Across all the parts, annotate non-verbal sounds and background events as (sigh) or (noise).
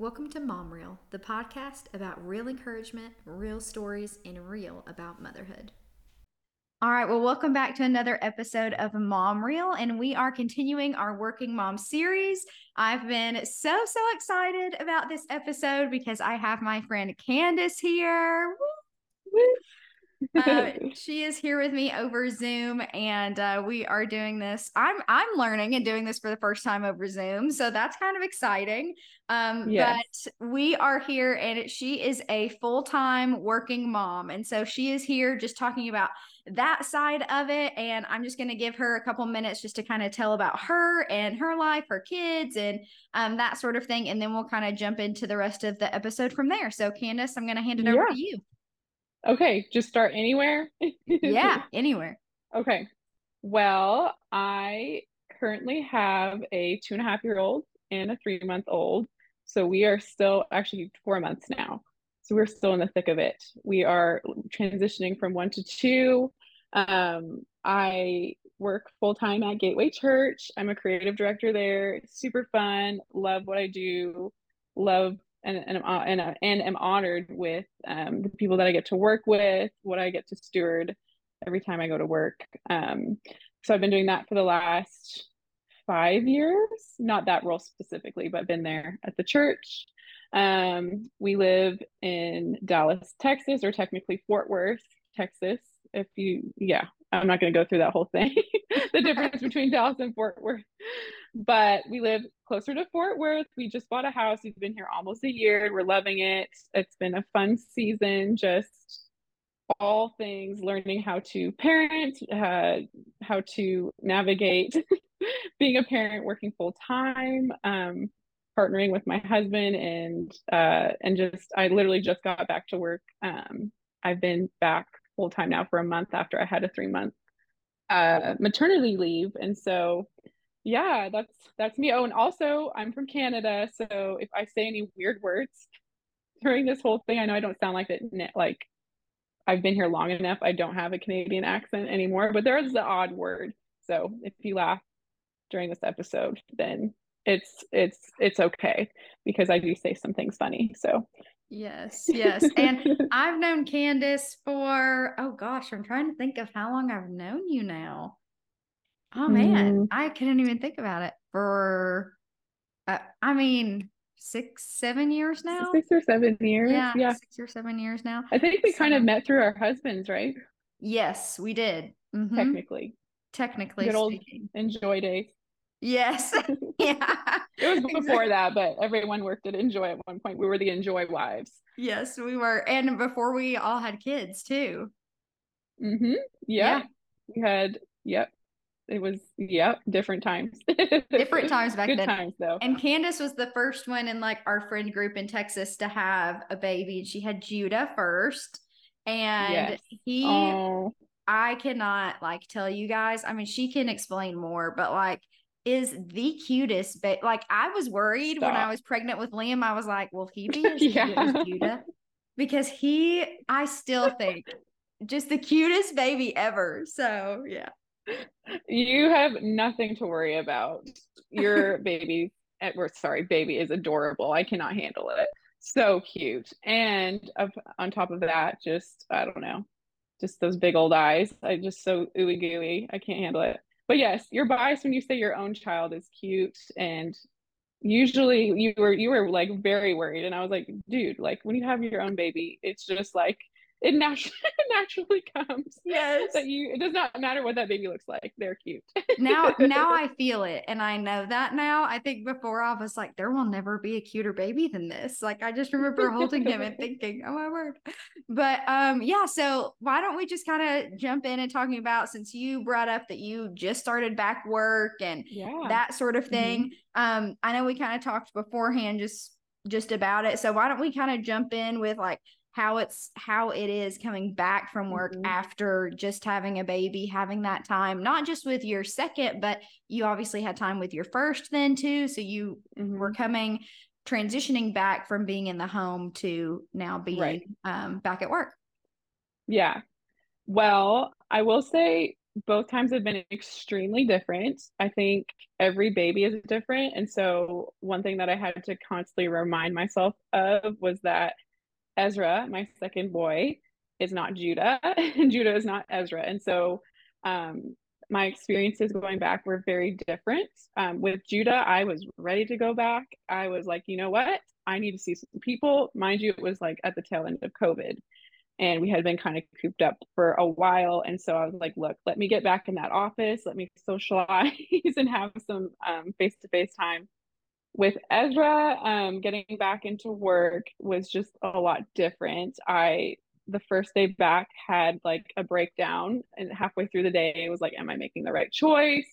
Welcome to Mom Reel, the podcast about real encouragement, real stories, and real about motherhood. All right, well, welcome back to another episode of Mom Reel, and we are continuing our Working Mom series. I've been so, so excited about this episode because I have my friend Candace here. Uh, (laughs) she is here with me over Zoom, and uh, we are doing this. I'm I'm learning and doing this for the first time over Zoom, so that's kind of exciting. Um, yes. But we are here, and she is a full time working mom, and so she is here just talking about that side of it. And I'm just going to give her a couple minutes just to kind of tell about her and her life, her kids, and um, that sort of thing, and then we'll kind of jump into the rest of the episode from there. So, Candace, I'm going to hand it over to you. Okay, just start anywhere. yeah, (laughs) anywhere. Okay. Well, I currently have a two and a half year old and a three month old. So we are still actually four months now. So we're still in the thick of it. We are transitioning from one to two. Um, I work full time at Gateway Church. I'm a creative director there. It's super fun. Love what I do. Love and and, uh, and, uh, and am honored with um, the people that I get to work with, what I get to steward every time I go to work. Um, so I've been doing that for the last five years, not that role specifically, but been there at the church. Um, we live in Dallas, Texas, or technically Fort Worth, Texas. If you, yeah, I'm not going to go through that whole thing, (laughs) the difference between Dallas and Fort Worth. But we live closer to Fort Worth. We just bought a house. We've been here almost a year. We're loving it. It's been a fun season, just all things learning how to parent, uh, how to navigate (laughs) being a parent, working full time, um, partnering with my husband, and uh, and just I literally just got back to work. Um, I've been back full time now for a month after I had a three month uh, maternity leave, and so yeah, that's that's me. Oh, and also I'm from Canada, so if I say any weird words (laughs) during this whole thing, I know I don't sound like it like I've been here long enough. I don't have a Canadian accent anymore, but there is the odd word. So if you laugh during this episode, then it's it's it's okay because I do say some things funny. So Yes, yes. And (laughs) I've known Candace for, oh gosh, I'm trying to think of how long I've known you now. Oh man, mm. I couldn't even think about it for, uh, I mean, six, seven years now. Six or seven years. Yeah, yeah. Six or seven years now. I think we so, kind of met through our husbands, right? Yes, we did. Mm-hmm. Technically. Technically Good speaking. old enjoy days. Yes. (laughs) (laughs) yeah. it was before exactly. that, but everyone worked at Enjoy at one point. We were the Enjoy wives. Yes, we were. And before we all had kids too. Mm-hmm. Yeah. yeah. We had, yep. It was, yep, different times. (laughs) different times back Good then. times though. And Candace was the first one in like our friend group in Texas to have a baby. And she had Judah first. And yes. he oh. I cannot like tell you guys. I mean, she can explain more, but like is the cutest. But like I was worried Stop. when I was pregnant with Liam. I was like, will he be (laughs) as yeah. cute as Judah? Because he, I still think, just the cutest baby ever. So yeah. You have nothing to worry about. Your (laughs) baby, eh, or sorry, baby is adorable. I cannot handle it. So cute. And up on top of that, just I don't know, just those big old eyes. I just so ooey gooey. I can't handle it but yes, you're biased when you say your own child is cute and usually you were you were like very worried and I was like, dude, like when you have your own baby, it's just like it naturally (laughs) naturally comes. Yes. That you it does not matter what that baby looks like. They're cute. now (laughs) now I feel it and I know that now. I think before I was like, there will never be a cuter baby than this. Like I just remember holding him and (laughs) thinking, oh my word. But um yeah, so why don't we just kind of jump in and talking about since you brought up that you just started back work and yeah. that sort of thing. Mm-hmm. Um, I know we kind of talked beforehand just just about it. So why don't we kind of jump in with like how it's how it is coming back from work mm-hmm. after just having a baby having that time not just with your second but you obviously had time with your first then too so you mm-hmm. were coming transitioning back from being in the home to now being right. um, back at work yeah well i will say both times have been extremely different. I think every baby is different. And so, one thing that I had to constantly remind myself of was that Ezra, my second boy, is not Judah, and (laughs) Judah is not Ezra. And so, um, my experiences going back were very different. Um, with Judah, I was ready to go back. I was like, you know what? I need to see some people. Mind you, it was like at the tail end of COVID and we had been kind of cooped up for a while and so i was like look let me get back in that office let me socialize (laughs) and have some um, face-to-face time with ezra um, getting back into work was just a lot different i the first day back had like a breakdown and halfway through the day it was like am i making the right choice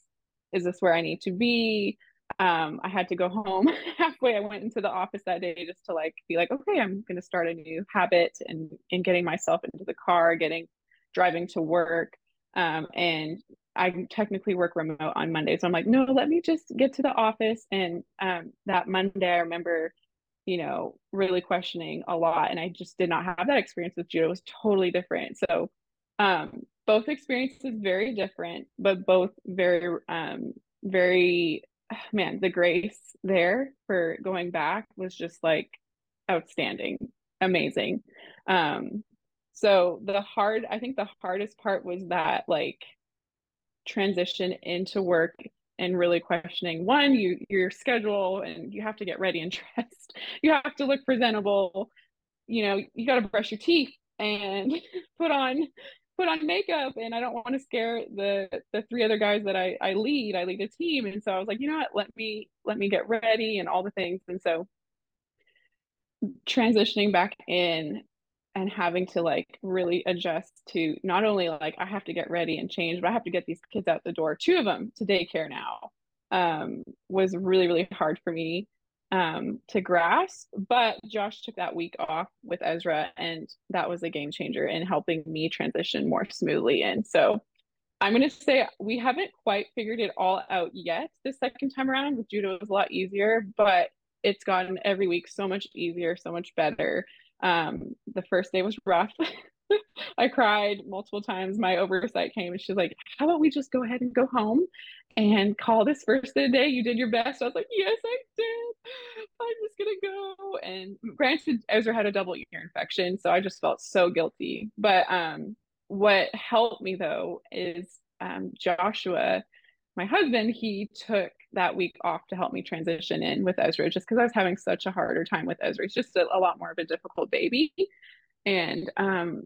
is this where i need to be um, I had to go home (laughs) halfway. I went into the office that day just to like be like, okay, I'm going to start a new habit and and getting myself into the car, getting driving to work. Um, and I technically work remote on Monday, so I'm like, no, let me just get to the office. And um, that Monday, I remember, you know, really questioning a lot, and I just did not have that experience with Judah. It was totally different. So, um, both experiences very different, but both very, um, very (sighs) man, the grace there for going back was just like outstanding, amazing. Um, so the hard, I think the hardest part was that like transition into work and really questioning one, you your schedule and you have to get ready and (laughs) dressed. You have to look presentable. You know, you got to brush your teeth and (laughs) put on put on makeup and I don't want to scare the the three other guys that I I lead. I lead a team. And so I was like, you know what, let me let me get ready and all the things. And so transitioning back in and having to like really adjust to not only like I have to get ready and change, but I have to get these kids out the door, two of them to daycare now, um, was really, really hard for me um, to grasp. But Josh took that week off with Ezra, and that was a game changer in helping me transition more smoothly. And so I'm going to say we haven't quite figured it all out yet the second time around. With Judah, it was a lot easier, but it's gotten every week so much easier, so much better. Um, the first day was rough. (laughs) I cried multiple times. My oversight came and she's like, How about we just go ahead and go home and call this first of the day? You did your best. I was like, Yes, I did. I'm just gonna go. And granted, Ezra had a double ear infection, so I just felt so guilty. But um, what helped me though is um, Joshua, my husband, he took that week off to help me transition in with Ezra just because I was having such a harder time with Ezra. He's just a, a lot more of a difficult baby. And um,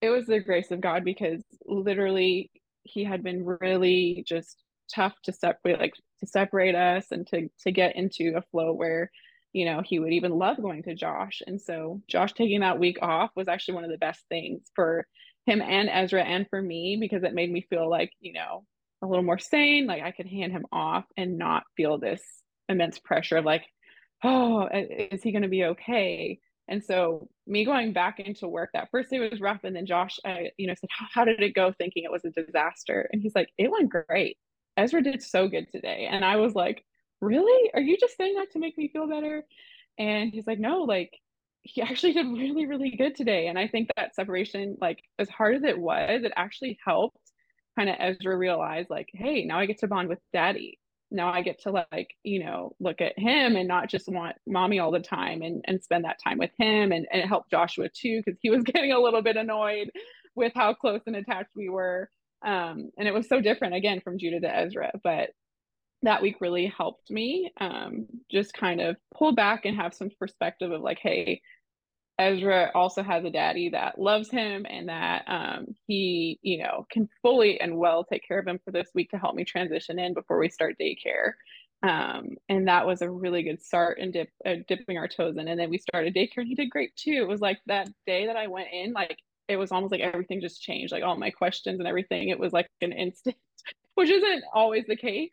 it was the grace of God because literally he had been really just tough to separate like to separate us and to to get into a flow where you know he would even love going to Josh and so Josh taking that week off was actually one of the best things for him and Ezra and for me because it made me feel like you know a little more sane like I could hand him off and not feel this immense pressure of like oh is he going to be okay and so me going back into work that first day was rough. And then Josh, I, you know, said, how did it go? Thinking it was a disaster. And he's like, it went great. Ezra did so good today. And I was like, really? Are you just saying that to make me feel better? And he's like, no, like he actually did really, really good today. And I think that separation, like as hard as it was, it actually helped kind of Ezra realize like, hey, now I get to bond with daddy now I get to like, you know, look at him and not just want mommy all the time and, and spend that time with him. And, and it helped Joshua too, because he was (laughs) getting a little bit annoyed with how close and attached we were. Um, and it was so different again from Judah to Ezra. But that week really helped me um, just kind of pull back and have some perspective of like, hey, Ezra also has a daddy that loves him and that um, he, you know, can fully and well take care of him for this week to help me transition in before we start daycare. Um, and that was a really good start and dip, uh, dipping our toes in. And then we started daycare and he did great too. It was like that day that I went in, like it was almost like everything just changed, like all my questions and everything. It was like an instant, (laughs) which isn't always the case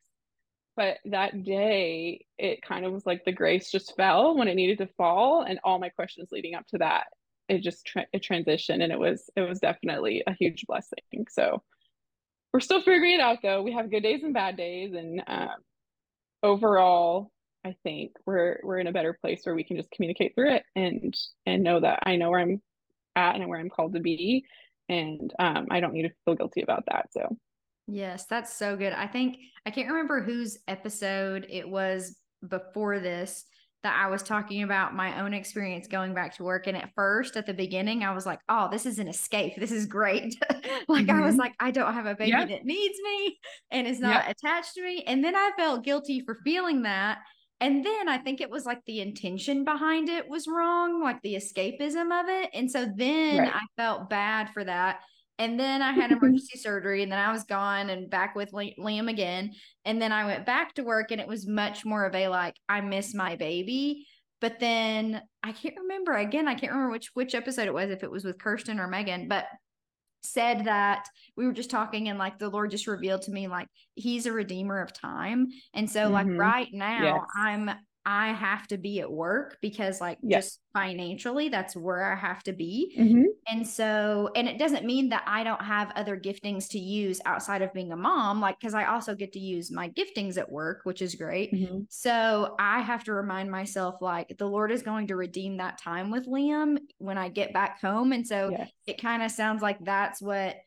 but that day it kind of was like the grace just fell when it needed to fall and all my questions leading up to that it just tra- it transitioned and it was it was definitely a huge blessing. So we're still figuring it out though. We have good days and bad days and um, overall i think we're we're in a better place where we can just communicate through it and and know that i know where i'm at and where i'm called to be and um, i don't need to feel guilty about that so Yes, that's so good. I think I can't remember whose episode it was before this that I was talking about my own experience going back to work. And at first, at the beginning, I was like, oh, this is an escape. This is great. (laughs) like, mm-hmm. I was mm-hmm. like, I don't have a baby yep. that needs me and is not yep. attached to me. And then I felt guilty for feeling that. And then I think it was like the intention behind it was wrong, like the escapism of it. And so then right. I felt bad for that. And then I had (laughs) emergency surgery, and then I was gone and back with Liam again. And then I went back to work, and it was much more of a like, I miss my baby. But then I can't remember again, I can't remember which which episode it was, if it was with Kirsten or Megan, but said that we were just talking and like the Lord just revealed to me like he's a redeemer of time. And so mm-hmm. like right now yes. I'm I have to be at work because, like, yes. just financially, that's where I have to be. Mm-hmm. And so, and it doesn't mean that I don't have other giftings to use outside of being a mom, like, because I also get to use my giftings at work, which is great. Mm-hmm. So I have to remind myself, like, the Lord is going to redeem that time with Liam when I get back home. And so yes. it kind of sounds like that's what,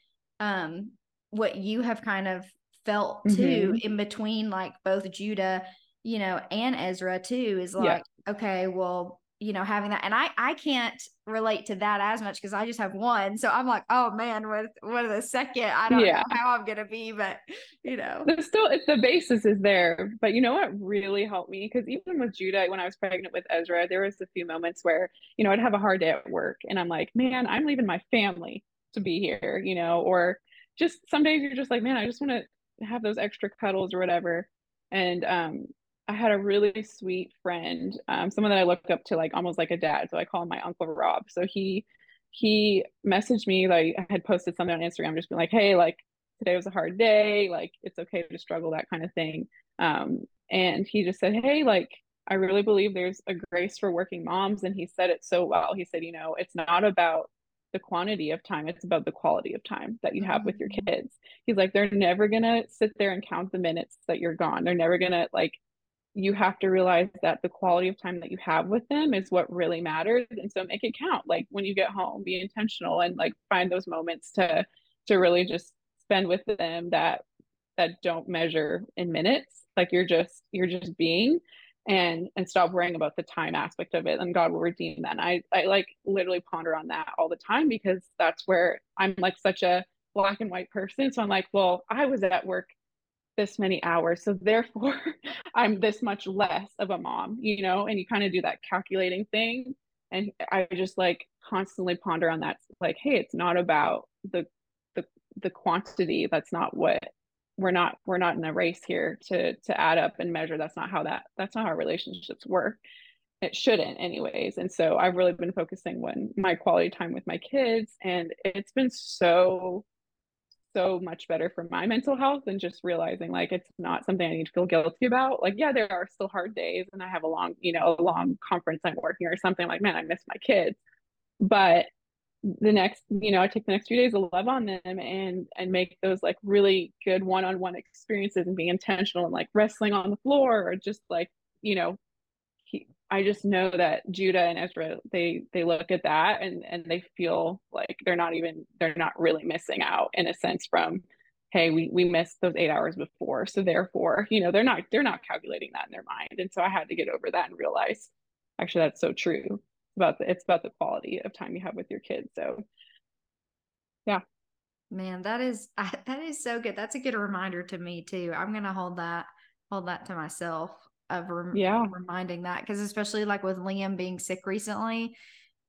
um, what you have kind of felt mm-hmm. too in between, like, both Judah you know, and Ezra too is like, yeah. okay, well, you know, having that. And I I can't relate to that as much because I just have one. So I'm like, oh man, with with a second, I don't yeah. know how I'm gonna be, but you know. There's still the basis is there. But you know what really helped me? Because even with Judah, when I was pregnant with Ezra, there was a few moments where, you know, I'd have a hard day at work and I'm like, man, I'm leaving my family to be here, you know, or just some days you're just like, man, I just want to have those extra cuddles or whatever. And um I had a really sweet friend, um, someone that I looked up to like almost like a dad. So I call him my Uncle Rob. So he he messaged me like I had posted something on Instagram, just being like, hey, like today was a hard day, like it's okay to struggle, that kind of thing. Um, and he just said, hey, like I really believe there's a grace for working moms. And he said it so well. He said, you know, it's not about the quantity of time, it's about the quality of time that you have with your mm-hmm. kids. He's like, they're never gonna sit there and count the minutes that you're gone. They're never gonna like you have to realize that the quality of time that you have with them is what really matters and so make it count like when you get home be intentional and like find those moments to to really just spend with them that that don't measure in minutes like you're just you're just being and and stop worrying about the time aspect of it and god will redeem that and i i like literally ponder on that all the time because that's where i'm like such a black and white person so i'm like well i was at work this many hours so therefore (laughs) i'm this much less of a mom you know and you kind of do that calculating thing and i just like constantly ponder on that like hey it's not about the the the quantity that's not what we're not we're not in a race here to to add up and measure that's not how that that's not how relationships work. It shouldn't anyways and so i've really been focusing when my quality time with my kids and it's been so so much better for my mental health and just realizing like it's not something I need to feel guilty about. Like, yeah, there are still hard days and I have a long, you know, a long conference I'm working or something like, man, I miss my kids. But the next, you know, I take the next few days to love on them and and make those like really good one-on-one experiences and being intentional and like wrestling on the floor or just like, you know, I just know that Judah and Ezra they they look at that and and they feel like they're not even they're not really missing out in a sense from hey we we missed those 8 hours before so therefore you know they're not they're not calculating that in their mind. And so I had to get over that and realize actually that's so true. About the it's about the quality of time you have with your kids so yeah. Man that is (laughs) that is so good. That's a good reminder to me too. I'm going to hold that hold that to myself of rem- yeah reminding that because especially like with Liam being sick recently,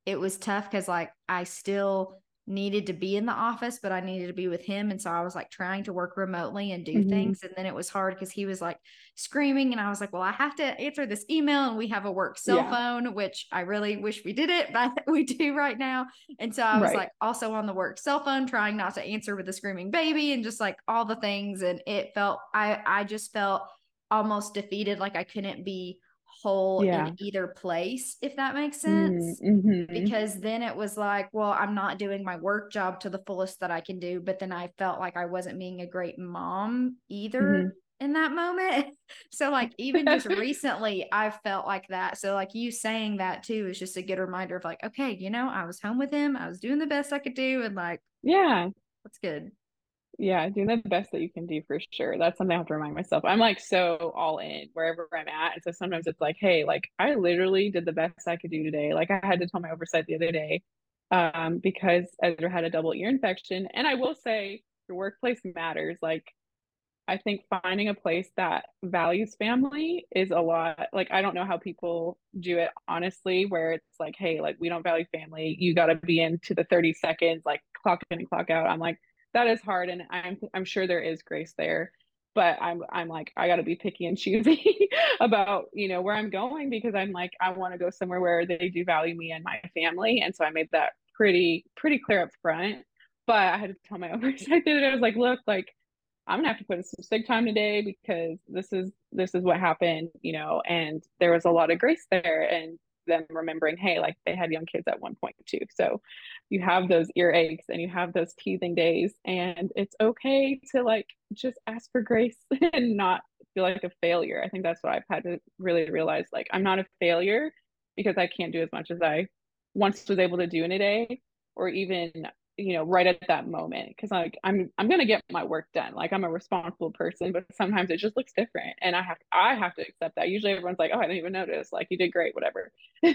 it was tough because like I still needed to be in the office, but I needed to be with him. And so I was like trying to work remotely and do mm-hmm. things. And then it was hard because he was like screaming. And I was like, well, I have to answer this email and we have a work cell yeah. phone, which I really wish we did it, (laughs) but we do right now. And so I was right. like also on the work cell phone, trying not to answer with a screaming baby and just like all the things. And it felt, I, I just felt almost defeated like i couldn't be whole yeah. in either place if that makes sense mm-hmm. because then it was like well i'm not doing my work job to the fullest that i can do but then i felt like i wasn't being a great mom either mm-hmm. in that moment (laughs) so like even just (laughs) recently i felt like that so like you saying that too is just a good reminder of like okay you know i was home with him i was doing the best i could do and like yeah that's good Yeah, doing the best that you can do for sure. That's something I have to remind myself. I'm like so all in wherever I'm at. And so sometimes it's like, hey, like I literally did the best I could do today. Like I had to tell my oversight the other day um, because Ezra had a double ear infection. And I will say your workplace matters. Like I think finding a place that values family is a lot. Like I don't know how people do it honestly, where it's like, hey, like we don't value family. You got to be into the 30 seconds, like clock in and clock out. I'm like, that is hard and i'm i'm sure there is grace there but i'm i'm like i got to be picky and choosy (laughs) about you know where i'm going because i'm like i want to go somewhere where they do value me and my family and so i made that pretty pretty clear up front but i had to tell my (laughs) oversight that i was like look like i'm gonna have to put in some sick time today because this is this is what happened you know and there was a lot of grace there and them remembering, hey, like they had young kids at one point too. So you have those ear aches and you have those teething days, and it's okay to like just ask for grace (laughs) and not feel like a failure. I think that's what I've had to really realize. Like I'm not a failure because I can't do as much as I once was able to do in a day, or even you know right at that moment because like i'm i'm gonna get my work done. Like i'm a responsible person but sometimes it just looks different and i have i have to accept that. Usually everyone's like oh i didn't even notice. Like you did great whatever. (laughs)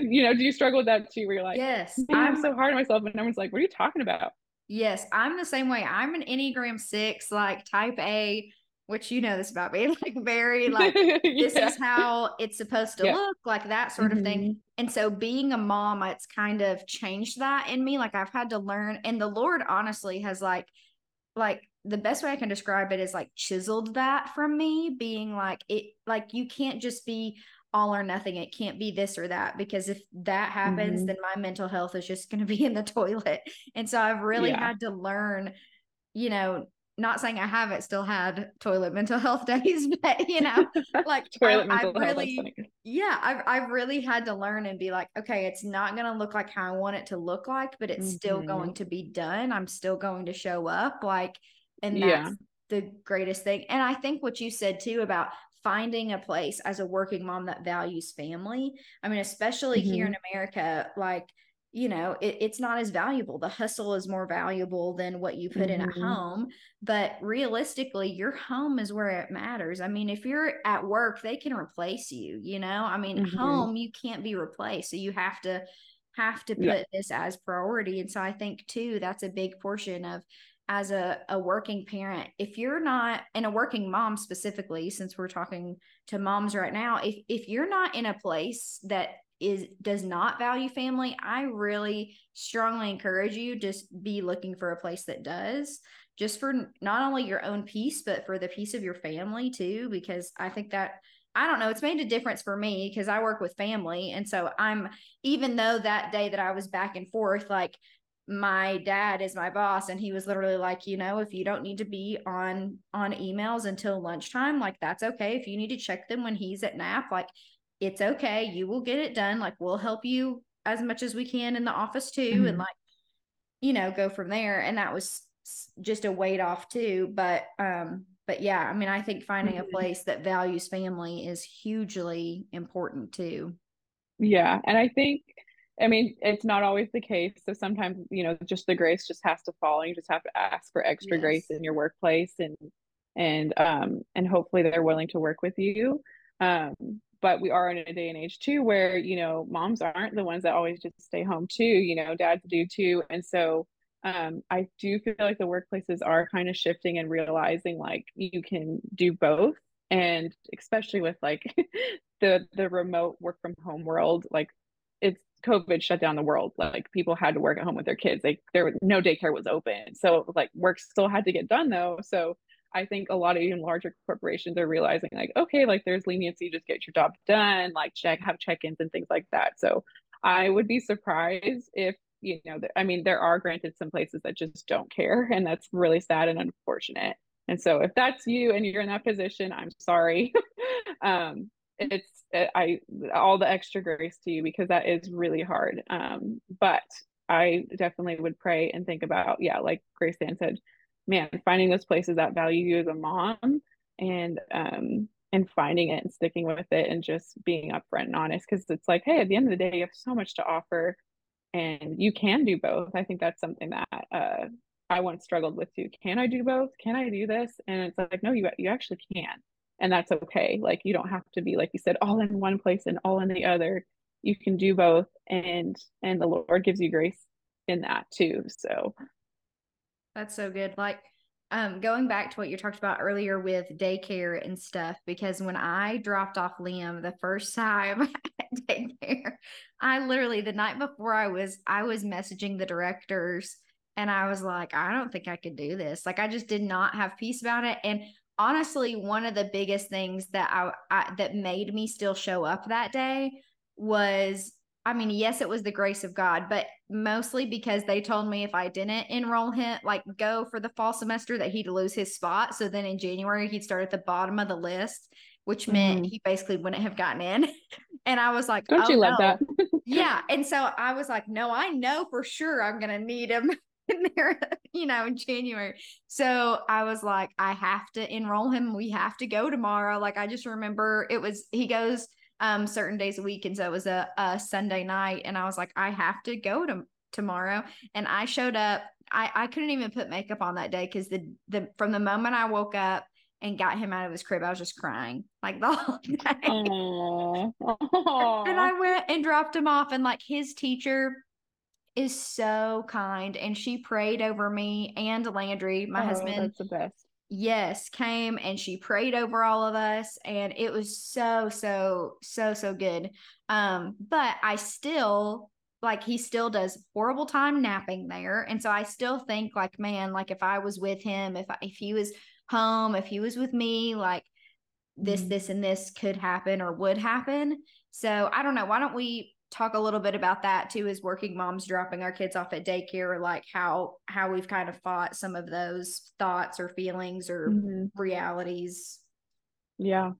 You know do you struggle with that too where you're like yes i'm so hard on myself and everyone's like what are you talking about? Yes i'm the same way. I'm an enneagram six like type a which you know this about me, (laughs) like very (laughs) like this yeah. is how it's supposed to yeah. look, like that sort mm-hmm. of thing. Mm-hmm. And so being a mom, it's kind of changed that in me. Like I've had to learn, and the Lord honestly has like, like the best way I can describe it is like chiseled that from me, being like it, like you can't just be all or nothing. It can't be this or that because if that happens, mm-hmm. then my mental health is just going (laughs) to be in the toilet. And so I've really yeah. had to learn, you know, not saying I haven't still had toilet mental health (laughs) days, but you know, (laughs) like toilet I, mental I really, health, yeah, I've I've really had to learn and be like, okay, it's not gonna look like how I want it to look like, but it's mm-hmm. still going to be done. I'm still going to show up, like, and that's yeah. the greatest thing. And I think what you said too about finding a place as a working mom that values family. I mean, especially mm-hmm. here in America, like you know it, it's not as valuable the hustle is more valuable than what you put mm-hmm. in a mm-hmm. home but realistically your home is where it matters i mean if you're at work they can replace you you know i mean mm-hmm. home you can't be replaced so you have to have to put yeah. this as priority and so i think too that's a big portion of as a, a working parent if you're not and a working mom specifically since we're talking to moms right now if if you're not in a place that is does not value family, I really strongly encourage you just be looking for a place that does just for not only your own peace but for the peace of your family too because I think that I don't know, it's made a difference for me because I work with family and so I'm even though that day that I was back and forth like my dad is my boss and he was literally like you know if you don't need to be on on emails until lunchtime like that's okay if you need to check them when he's at nap like it's okay. You will get it done. Like we'll help you as much as we can in the office too. Mm-hmm. And like, you know, go from there. And that was just a weight off too. But, um, but yeah, I mean, I think finding mm-hmm. a place that values family is hugely important too. Yeah. And I think, I mean, it's not always the case. So sometimes, you know, just the grace just has to fall. And you just have to ask for extra yes. grace in your workplace and, and, um, and hopefully they're willing to work with you. Um, but we are in a day and age too where you know moms aren't the ones that always just stay home too you know dads do too. And so um, i do feel like the workplaces are kind of shifting and realizing like you can do both. And especially with like (laughs) the the remote work from home world like it's covid shut down the world. Like people had to work at home with their kids. Like there was no daycare was open. So like work still had to get done though. So I think a lot of even larger corporations are realizing like, okay, like there's leniency, just get your job done, like check, have check-ins and things like that. So I would be surprised if, you know, I mean, there are granted some places that just don't care and that's really sad and unfortunate. And so if that's you and you're in that position, I'm sorry. (laughs) um, it's I all the extra grace to you because that is really hard. Um, but I definitely would pray and think about, yeah, like Grace Dan said, man, finding those places that value you as a mom and um and finding it and sticking with it and just being upfront and honest because it's like, hey, at the end of the day, you have so much to offer and you can do both. I think that's something that uh I once struggled with too. Can I do both? Can I do this? And it's like, no, you you actually can. And that's okay. Like you don't have to be like you said all in one place and all in the other. You can do both and and the Lord gives you grace in that too. So that's so good. Like um going back to what you talked about earlier with daycare and stuff because when i dropped off liam the first (laughs) time at daycare i literally the night before i was i was messaging the directors and i was like i don't think i could do this like i just did not have peace about it and honestly one of the biggest things that I, I that made me still show up that day was I mean, yes, it was the grace of God, but mostly because they told me if I didn't enroll him, like go for the fall semester, that he'd lose his spot. So then in January, he'd start at the bottom of the list, which mm-hmm. meant he basically wouldn't have gotten in. (laughs) And I was like, Don't oh, you love no. that? (laughs) yeah. (laughs) And so I was like, no, I know for sure I'm going to need him in there, you know, in January. So I was like, I have to enroll him. We have to go tomorrow. Like, I just remember it was, he goes, um certain days a week and so it was a, a sunday night and i was like i have to go to tomorrow and i showed up i i couldn't even put makeup on that day because the the from the moment i woke up and got him out of his crib i was just crying like (laughs) the whole day Aww. Aww. (laughs) and i went and dropped him off and like his teacher is so kind and she prayed over me and landry my oh, husband that's the best yes came and she prayed over all of us and it was so so so so good um but i still like he still does horrible time napping there and so i still think like man like if i was with him if I, if he was home if he was with me like this mm-hmm. this and this could happen or would happen so i don't know why don't we talk a little bit about that too as working moms dropping our kids off at daycare like how how we've kind of fought some of those thoughts or feelings or mm-hmm. realities. Yeah.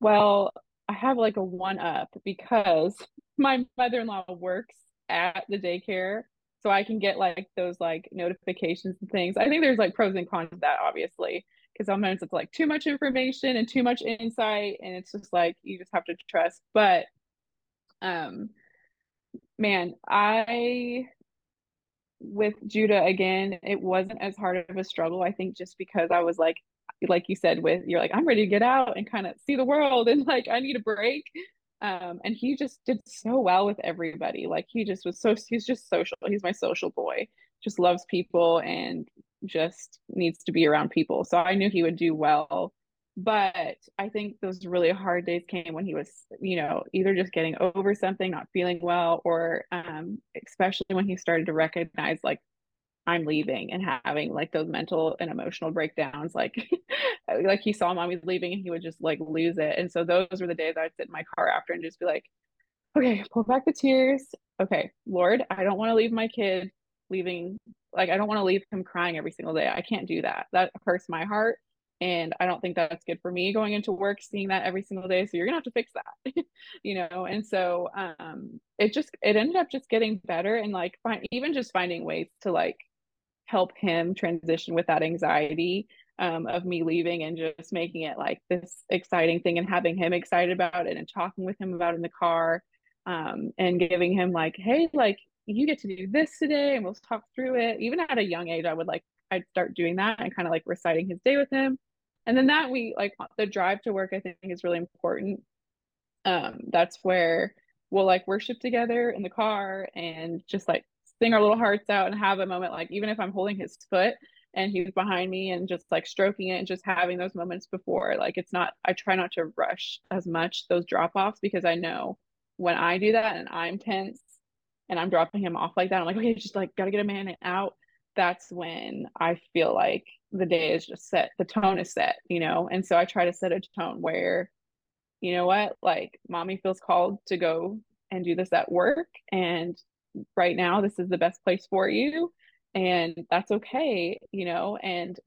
Well i have like a one up because (laughs) my mother-in-law works at the daycare so i can get like those like notifications and things. I think there's like pros and cons to that obviously because sometimes it's like too much information and too much insight and it's just like you just have to trust. But um, man, I with Judah again, it wasn't as hard of a struggle. I think just because I was like, like you said, with you're like, I'm ready to get out and kind of see the world and like I need a break. Um, and he just did so well with everybody. Like he just was so he's just social. He's my social boy. Just loves people and just needs to be around people. So I knew he would do well but i think those really hard days came when he was you know either just getting over something not feeling well or um, especially when he started to recognize like i'm leaving and having like those mental and emotional breakdowns like (laughs) like he saw mommy leaving and he would just like lose it. And so those were the days i'd sit in my car after and just be like okay pull back the tears. Okay lord i don't want to leave my kid leaving like i don't want to leave him crying every single day. I can't do that. That hurts my heart and i don't think that's good for me going into work seeing that every single day so you're gonna have to fix that (laughs) you know and so um it just it ended up just getting better and like find, even just finding ways to like help him transition with that anxiety um, of me leaving and just making it like this exciting thing and having him excited about it and talking with him about in the car um, and giving him like hey like you get to do this today and we'll talk through it. Even at a young age i would like i'd start doing that and kind of like reciting his day with him and then that we like the drive to work i think is really important. Um that's where we'll like worship together in the car and just like sing our little hearts out and have a moment like even if i'm holding his foot and he's behind me and just like stroking it and just having those moments before like it's not i try not to rush as much those drop offs because i know when i do that and i'm tense and i'm dropping him off like that i'm like okay just like gotta get a man out that's when i feel like the day is just set the tone is set you know? And so i try to set a tone where you know what? Like mommy feels called to go and do this at work and right now this is the best place for you and that's okay you know? And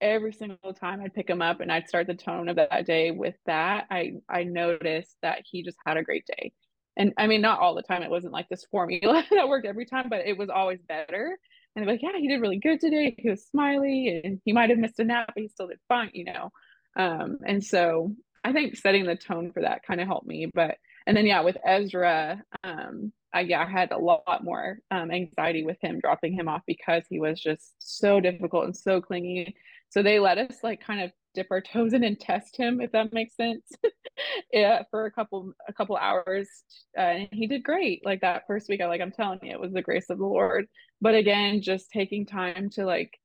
every single time i'd pick him up and i'd start the tone of that day with that i i noticed that he just had a great day. And i mean not all the time it wasn't like this formula (laughs) that worked every time but it was always better and they're like, yeah, he did really good today. He was smiley and he might have missed a nap, but he still did fine, you know. Um, and so I think setting the tone for that kind of helped me. But and then yeah with ezra um I yeah, I had a lot more um, anxiety with him dropping him off because he was just so difficult and so clingy. So they let us like kind of dip our toes in and test him, if that makes sense. (laughs) yeah, for a couple a couple hours, uh, and he did great. Like that first week, I like I'm telling you, it was the grace of the Lord. But again, just taking time to like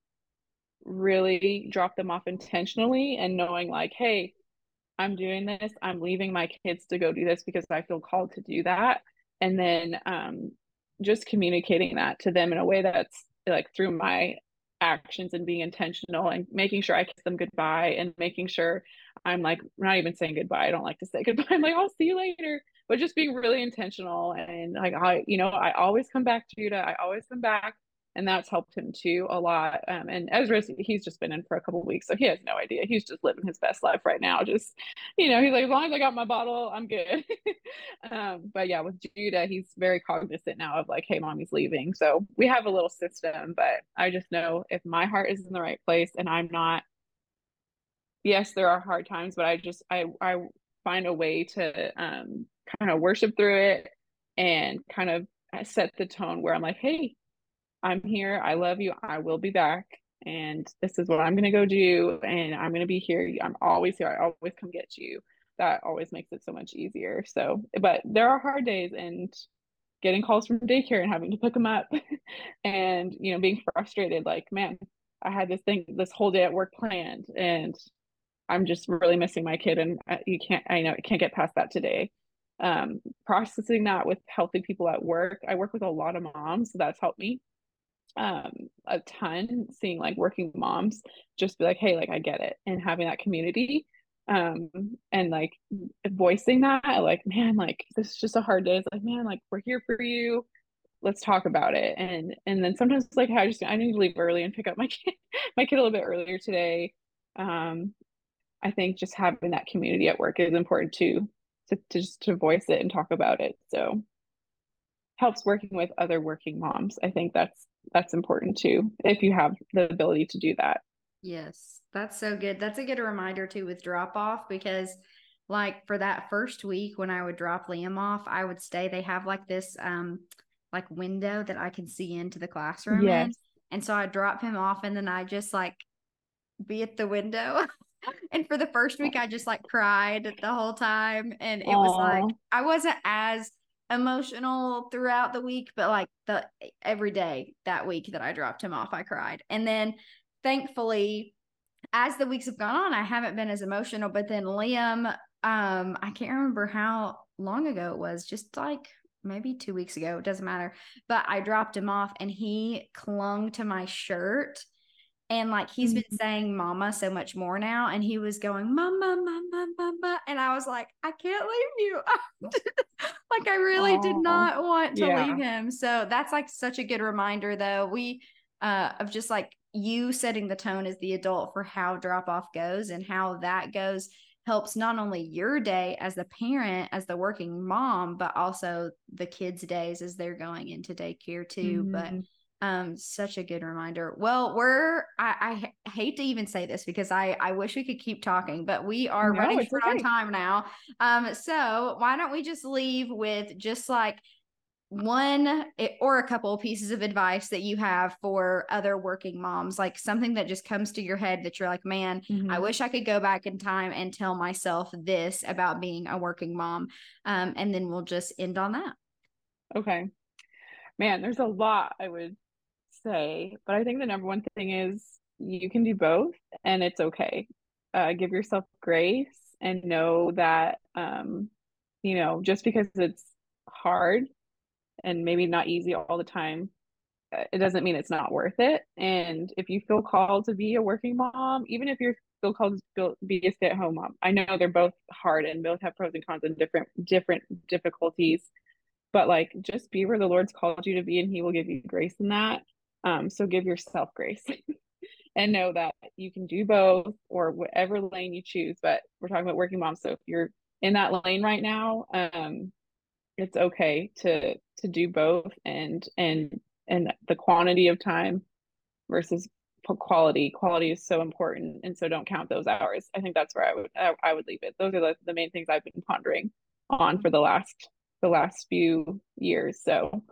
really drop them off intentionally and knowing like, hey, I'm doing this. I'm leaving my kids to go do this because I feel called to do that and then um, just communicating that to them in a way that's like through my actions and being intentional and making sure I kiss them goodbye and making sure I'm like not even saying goodbye. I don't like to say (laughs) goodbye. I'm like, I'll see you later. But just being really intentional and like I, you know, I always come back to Judah. I always come back and that's helped him too a lot. Um, and Ezra, he's just been in for a couple weeks, so he has no idea. He's just living his best life right now. Just, you know, he's like, as long as I got my bottle, I'm good. (laughs) um, but yeah, with Judah, he's very cognizant now of like, hey, mommy's leaving. So we have a little system, but I just know if my heart is in the right place and I'm not. Yes, there are hard times, but I just I I find a way to um, kind of worship through it and kind of set the tone where I'm like, hey, I'm here. I love you. I will be back. And this is what I'm going to go do. And I'm going to be here. I'm always here. I always come get you. That always makes it so much easier. So, but there are hard days and getting calls from daycare and having to pick them up (laughs) and, you know, being frustrated like, man, I had this thing, this whole day at work planned and I'm just really missing my kid. And uh, you can't, I know, I can't get past that today um processing that with healthy people at work i work with a lot of moms so that's helped me um a ton seeing like working moms just be like hey like i get it and having that community um and like voicing that like man like this is just a hard day. It's like man like we're here for you. Let's talk about it. And and then sometimes like i just i need to leave early and pick up my (laughs) kid my kid a little bit earlier today. Um i think just having that community at work is important too to, to just to voice it and talk about it so. Helps working with other working moms. I think that's that's important too if you have the ability to do that yes that's so good that's a good reminder too with drop off because like for that first week when i would drop liam off i would stay they have like this um like window that i can see into the classroom yes. in. and so i drop him off and then i just like be at the window (laughs) and for the first week i just like cried the whole time and it Aww. was like i wasn't as emotional throughout the week, but like the every day that week that I dropped him off, I cried. And then thankfully, as the weeks have gone on, I haven't been as emotional. But then Liam, um, I can't remember how long ago it was, just like maybe two weeks ago, it doesn't matter. But I dropped him off and he clung to my shirt and like he's been mm-hmm. saying mama so much more now and he was going mama mama mama and i was like i can't leave you (laughs) like i really Aww. did not want to yeah. leave him so that's like such a good reminder though we uh of just like you setting the tone as the adult for how drop off goes and how that goes helps not only your day as the parent as the working mom but also the kids days as they're going into daycare too mm-hmm. but um such a good reminder. Well we're I, I hate to even say this because i i wish we could keep talking but we are no, running short okay. on time now. Um so why don't we just leave with just like one eh, or a couple pieces of advice that you have for other working moms like something that just comes to your head that you're like man mm-hmm. i wish i could go back in time and tell myself this about being a working mom. Um and then we'll just end on that. Okay. Man there's a lot i would say, but I think the number one thing is you can do both and it's okay. Uh, give yourself grace and know that, um, you know, just because it's hard and maybe not easy all the time, uh, it doesn't mean it's not worth it. And if you feel called to be a working mom, even if you're still called to be a stay-at-home mom, I know they're both hard and both have pros and cons and different different difficulties. But like, just be where the Lord's called you to be, and He will give you grace in that. Um, so give yourself grace (laughs) and know that you can do both or whatever lane you choose. But we're talking about working moms. So if you're in that lane right now, um, it's okay to to do both and and and the quantity of time versus quality quality is so important and so don't count those hours i think that's where i would i, would leave it those are the, the main things i've been pondering on for the last the last few years. So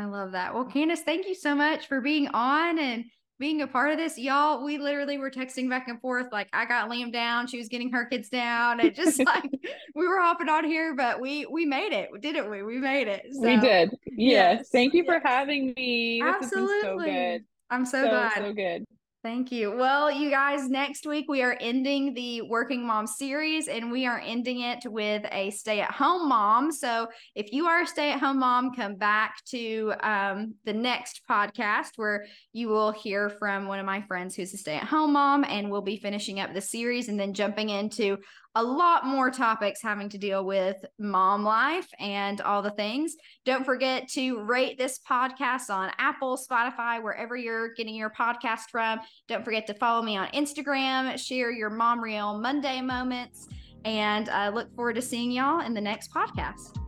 I love that. Well, Candace, thank you so much for being on and being a part of this. Y'all, we literally were texting back and forth. Like I got Liam down, she was getting her kids down. And just (laughs) like we were hopping on here, but we we made it, didn't we? We made it. So, we did. Yes. yes. Thank you yes. for having me. Absolutely. so good. I'm so, so glad. So good. Thank you. Well, you guys, next week we are ending the Working Mom series and we are ending it with a stay at home mom. So, if you are a stay at home mom, come back to um, the next podcast where you will hear from one of my friends who's a stay at home mom, and we'll be finishing up the series and then jumping into a lot more topics having to deal with mom life and all the things. Don't forget to rate this podcast on Apple, Spotify, wherever you're getting your podcast from. Don't forget to follow me on Instagram, share your Mom Real Monday moments, and I look forward to seeing y'all in the next podcast.